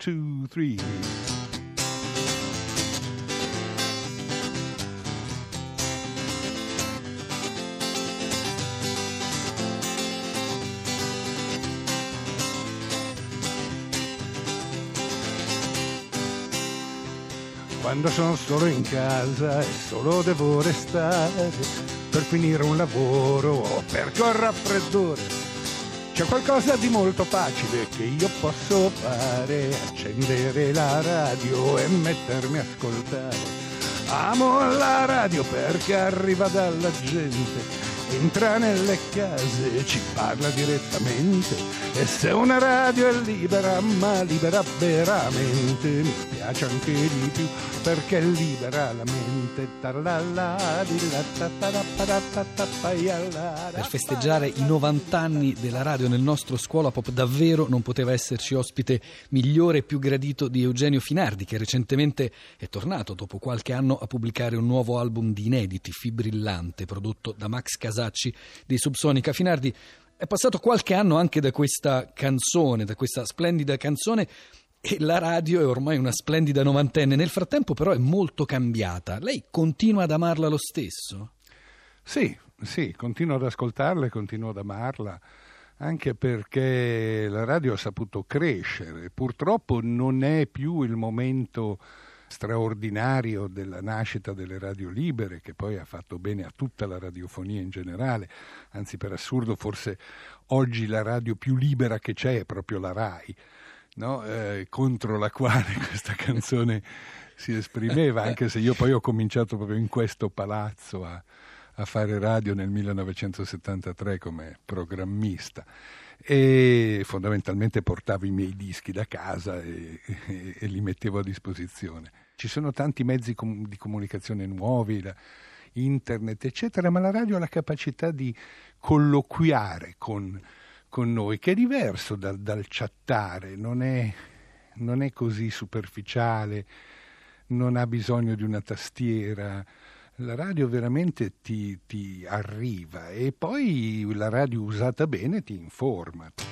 two, three. Quando sono solo in casa e solo devo restare per finire un lavoro o per col raffreddore. C'è qualcosa di molto facile che io posso fare, accendere la radio e mettermi a ascoltare. Amo la radio perché arriva dalla gente entra nelle case, ci parla direttamente. E se una radio è libera, ma libera veramente, mi piace anche di più perché libera la mente. Per festeggiare i 90 anni della radio nel nostro scuola pop davvero non poteva esserci ospite migliore e più gradito di Eugenio Finardi che recentemente è tornato dopo qualche anno a pubblicare un nuovo album di inediti, Fibrillante, prodotto da Max Casale Casacci di Subsonica. Finardi, è passato qualche anno anche da questa canzone, da questa splendida canzone e la radio è ormai una splendida novantenne. Nel frattempo però è molto cambiata. Lei continua ad amarla lo stesso? Sì, sì, continuo ad ascoltarla e continuo ad amarla anche perché la radio ha saputo crescere. Purtroppo non è più il momento straordinario della nascita delle radio libere, che poi ha fatto bene a tutta la radiofonia in generale, anzi per assurdo forse oggi la radio più libera che c'è è proprio la RAI, no? eh, contro la quale questa canzone si esprimeva, anche se io poi ho cominciato proprio in questo palazzo a, a fare radio nel 1973 come programmista e fondamentalmente portavo i miei dischi da casa e, e, e li mettevo a disposizione. Ci sono tanti mezzi com- di comunicazione nuovi, la, internet, eccetera, ma la radio ha la capacità di colloquiare con, con noi, che è diverso dal, dal chattare, non è, non è così superficiale, non ha bisogno di una tastiera la radio veramente ti, ti, arriva e poi la radio usata bene ti informa.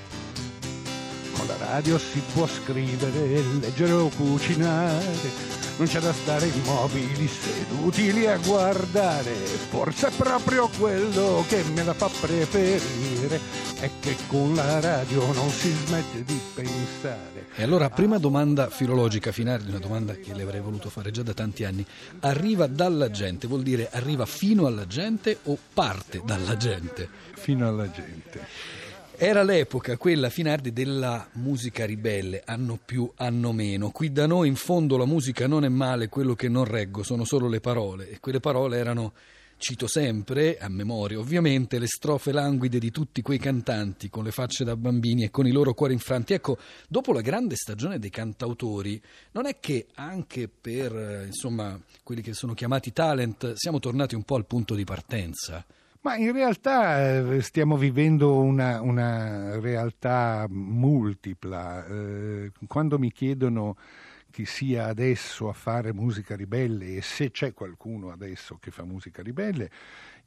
Con la radio si può scrivere, leggere o cucinare non c'è da stare immobili seduti lì a guardare. Forse è proprio quello che me la fa preferire, è che con la radio non si smette di pensare. E allora, prima domanda filologica finale, una domanda che le avrei voluto fare già da tanti anni. Arriva dalla gente, vuol dire arriva fino alla gente o parte dalla gente? Fino alla gente. Era l'epoca, quella Finardi, della musica ribelle, anno più, anno meno. Qui da noi in fondo la musica non è male, quello che non reggo sono solo le parole. E quelle parole erano, cito sempre, a memoria ovviamente, le strofe languide di tutti quei cantanti con le facce da bambini e con i loro cuori infranti. Ecco, dopo la grande stagione dei cantautori, non è che anche per, eh, insomma, quelli che sono chiamati talent, siamo tornati un po' al punto di partenza. Ma in realtà eh, stiamo vivendo una, una realtà multipla. Eh, quando mi chiedono chi sia adesso a fare musica ribelle e se c'è qualcuno adesso che fa musica ribelle,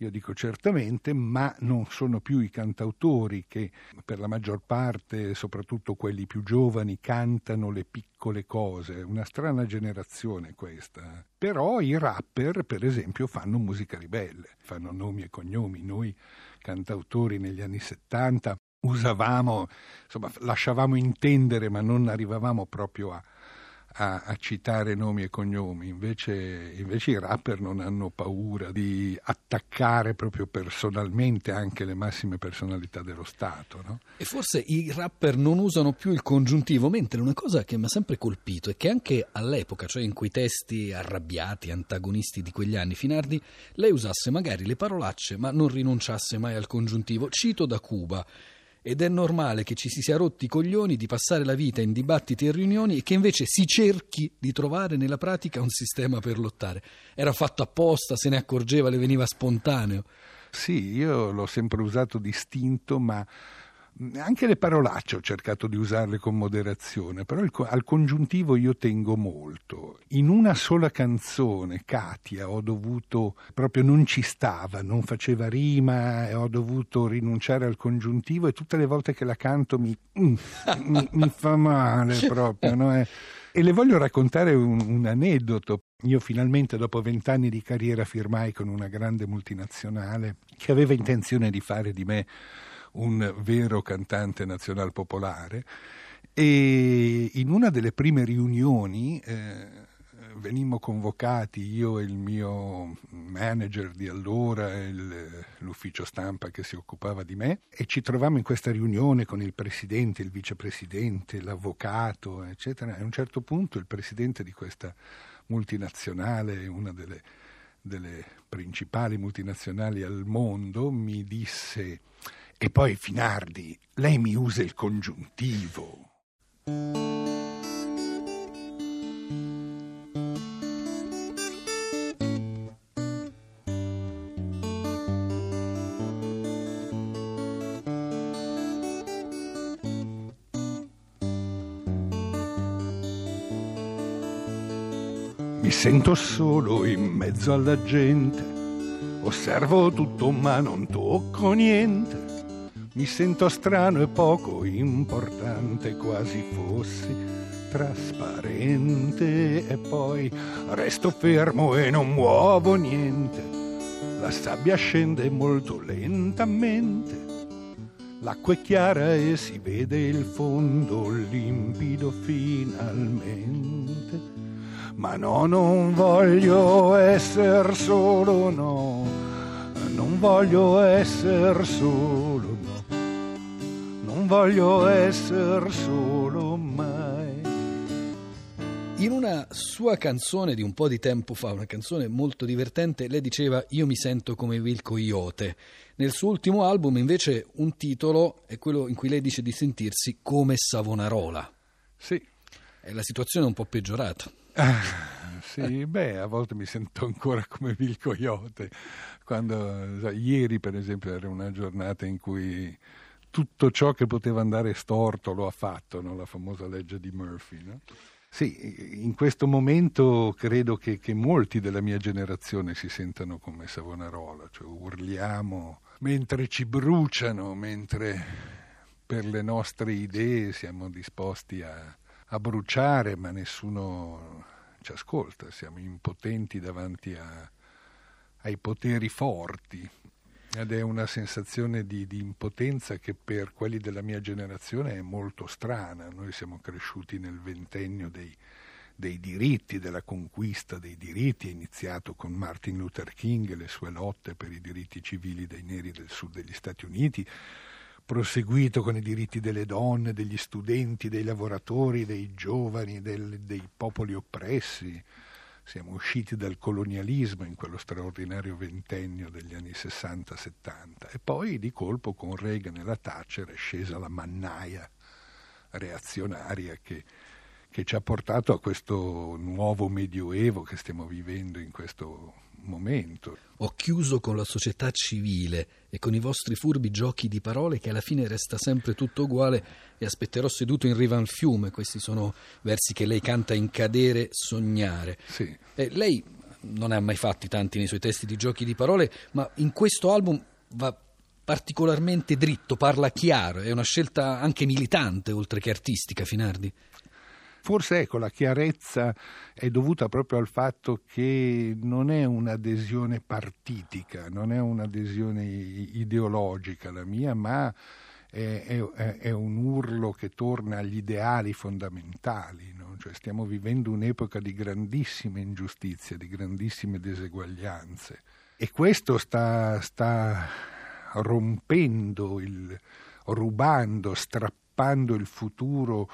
io dico certamente, ma non sono più i cantautori che per la maggior parte, soprattutto quelli più giovani, cantano le piccole cose. Una strana generazione questa. Però i rapper, per esempio, fanno musica ribelle, fanno nomi e cognomi. Noi cantautori negli anni 70 usavamo, insomma, lasciavamo intendere, ma non arrivavamo proprio a a, a, citare nomi e cognomi, invece, invece, i rapper non hanno paura di attaccare proprio personalmente anche le massime personalità dello Stato. No? E forse i rapper non usano più il congiuntivo, mentre una cosa che mi ha sempre colpito è che anche all'epoca, cioè in quei testi arrabbiati, antagonisti di quegli anni, Finardi, lei usasse magari le parolacce ma non rinunciasse mai al congiuntivo. Cito da Cuba ed è normale che ci si sia rotti i coglioni di passare la vita in dibattiti e riunioni e che invece si cerchi di trovare nella pratica un sistema per lottare. Era fatto apposta, se ne accorgeva, le veniva spontaneo. Sì, io l'ho sempre usato distinto, ma Anche le parolacce ho cercato di usarle con moderazione, però il, al congiuntivo io tengo molto. In una sola canzone, Katia, ho dovuto, proprio non ci stava, non faceva rima e ho dovuto rinunciare al congiuntivo e tutte le volte che la canto mi, mm, mi, mi fa male proprio. No? E, e le voglio raccontare un, un aneddoto. Io finalmente dopo vent'anni di carriera firmai con una grande multinazionale che aveva intenzione di fare di me un vero cantante nazional popolare e in una delle prime riunioni eh, venimmo convocati io e il mio manager di allora, il, l'ufficio stampa che si occupava di me, e ci trovammo in questa riunione con il presidente, il vicepresidente, l'avvocato, eccetera. E a un certo punto il presidente di questa multinazionale, una delle, delle principali multinazionali al mondo, mi disse e poi Finardi, lei mi usa il congiuntivo. Mi sento solo in mezzo alla gente, osservo tutto ma non tocco niente mi sento strano e poco importante, quasi fossi trasparente e poi resto fermo e non muovo niente. La sabbia scende molto lentamente. L'acqua è chiara e si vede il fondo limpido finalmente. Ma no, non voglio essere solo, no, non voglio essere solo voglio essere solo mai. In una sua canzone di un po' di tempo fa, una canzone molto divertente, lei diceva Io mi sento come il coyote. Nel suo ultimo album invece un titolo è quello in cui lei dice di sentirsi come Savonarola. Sì. E la situazione è un po' peggiorata. Ah, sì, beh, a volte mi sento ancora come il coyote. Quando, ieri, per esempio, era una giornata in cui tutto ciò che poteva andare storto lo ha fatto, no? la famosa legge di Murphy. No? Sì, in questo momento credo che, che, molti della mia generazione si sentano come Savonarola, cioè urliamo mentre ci bruciano, mentre per le nostre idee siamo disposti a, a bruciare, ma nessuno ci ascolta, siamo impotenti davanti a, ai poteri forti. Ed è una sensazione di, di, impotenza che per quelli della mia generazione è molto strana. Noi siamo cresciuti nel ventennio dei, dei diritti, della conquista dei diritti, è iniziato con Martin Luther King e le sue lotte per i diritti civili dei neri del sud degli Stati Uniti, proseguito con i diritti delle donne, degli studenti, dei lavoratori, dei giovani, del, dei popoli oppressi siamo usciti dal colonialismo in quello straordinario ventennio degli anni 60-70 e poi di colpo con Reagan e la Thatcher è scesa la mannaia reazionaria che, che ci ha portato a questo nuovo medioevo che stiamo vivendo in questo momento. Ho chiuso con la società civile e con i vostri furbi giochi di parole che alla fine resta sempre tutto uguale e aspetterò seduto in riva al fiume. Questi sono versi che lei canta in cadere, sognare. Sì. E lei non ne ha mai fatti tanti nei suoi testi di giochi di parole, ma in questo album va particolarmente dritto, parla chiaro, è una scelta anche militante oltre che artistica, Finardi. Forse ecco, la chiarezza è dovuta proprio al fatto che non è un'adesione partitica, non è un'adesione ideologica la mia, ma è, è, è un urlo che torna agli ideali fondamentali. No? Cioè stiamo vivendo un'epoca di grandissime ingiustizie, di grandissime diseguaglianze e questo sta, sta rompendo, il, rubando, strappando il futuro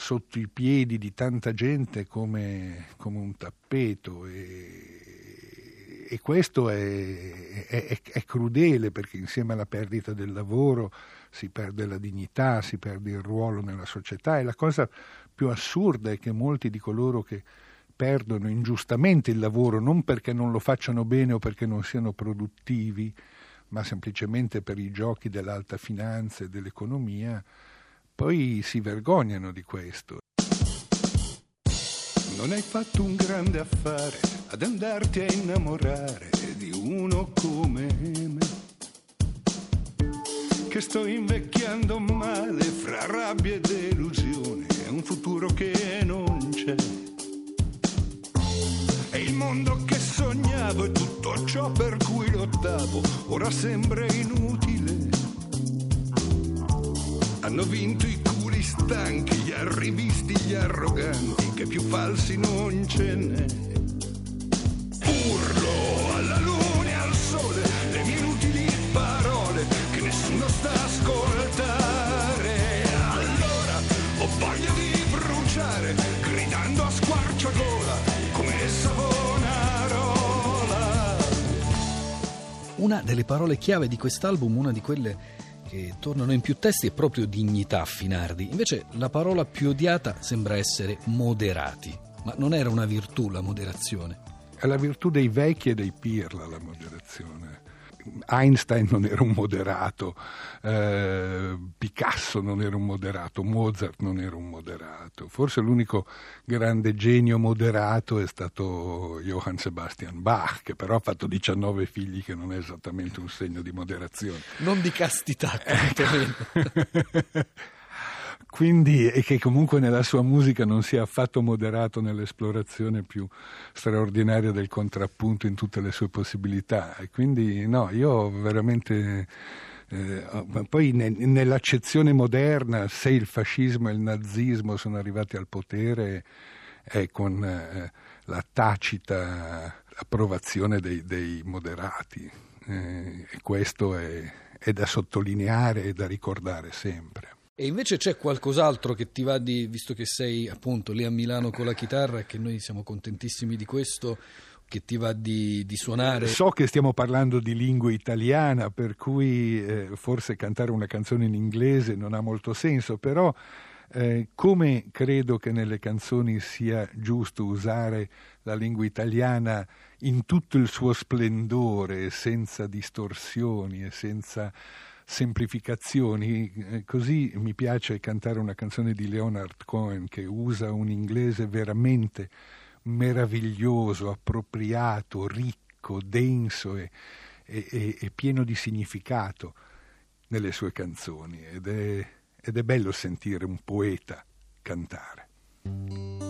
sotto i piedi di tanta gente come, come un tappeto. E, e questo è, è, è, crudele perché insieme alla perdita del lavoro si perde la dignità, si perde il ruolo nella società. E la cosa più assurda è che molti di coloro che perdono ingiustamente il lavoro non perché non lo facciano bene o perché non siano produttivi, ma semplicemente per i giochi dell'alta finanza e dell'economia, poi si vergognano di questo. Non hai fatto un grande affare ad andarti a innamorare di uno come me. Che sto invecchiando male fra rabbia e delusione, è un futuro che non c'è. È il mondo che sognavo e tutto ciò per cui lottavo, ora sembra inutile. Hanno vinto i culi stanchi, gli arrivisti, gli arroganti, che più falsi non ce n'è. Urlo alla luna e al sole le mie inutili parole che nessuno sta a ascoltare. Allora ho voglia di bruciare, gridando a squarciagola come Savonarola. Una delle parole chiave di quest'album, una di quelle che tornano in più testi è proprio dignità Finardi. Invece la parola più odiata sembra essere moderati. Ma non era una virtù la moderazione. È la virtù dei vecchi e dei pirla la moderazione. Einstein non era un moderato, eh, Picasso non era un moderato, Mozart non era un moderato. Forse l'unico grande genio moderato è stato Johann Sebastian Bach, che però ha fatto 19 figli, che non è esattamente un segno di moderazione. Non di castità, quantomeno. quindi e che comunque nella sua musica non sia affatto moderato nell'esplorazione più straordinaria del contrappunto in tutte le sue possibilità. E quindi no, io veramente eh, poi ne, nell'accezione moderna, se il fascismo e il nazismo sono arrivati al potere è con eh, la tacita approvazione dei, dei moderati eh, e questo è, è da sottolineare e da ricordare sempre. E invece c'è qualcos'altro che ti va di, visto che sei appunto lì a Milano con la chitarra e che noi siamo contentissimi di questo, che ti va di, di suonare? So che stiamo parlando di lingua italiana, per cui eh, forse cantare una canzone in inglese non ha molto senso, però eh, come credo che nelle canzoni sia giusto usare la lingua italiana in tutto il suo splendore, senza distorsioni e senza semplificazioni, eh, così mi piace cantare una canzone di Leonard Cohen che usa un inglese veramente meraviglioso, appropriato, ricco, denso e, e, e pieno di significato nelle sue canzoni ed è, ed è bello sentire un poeta cantare.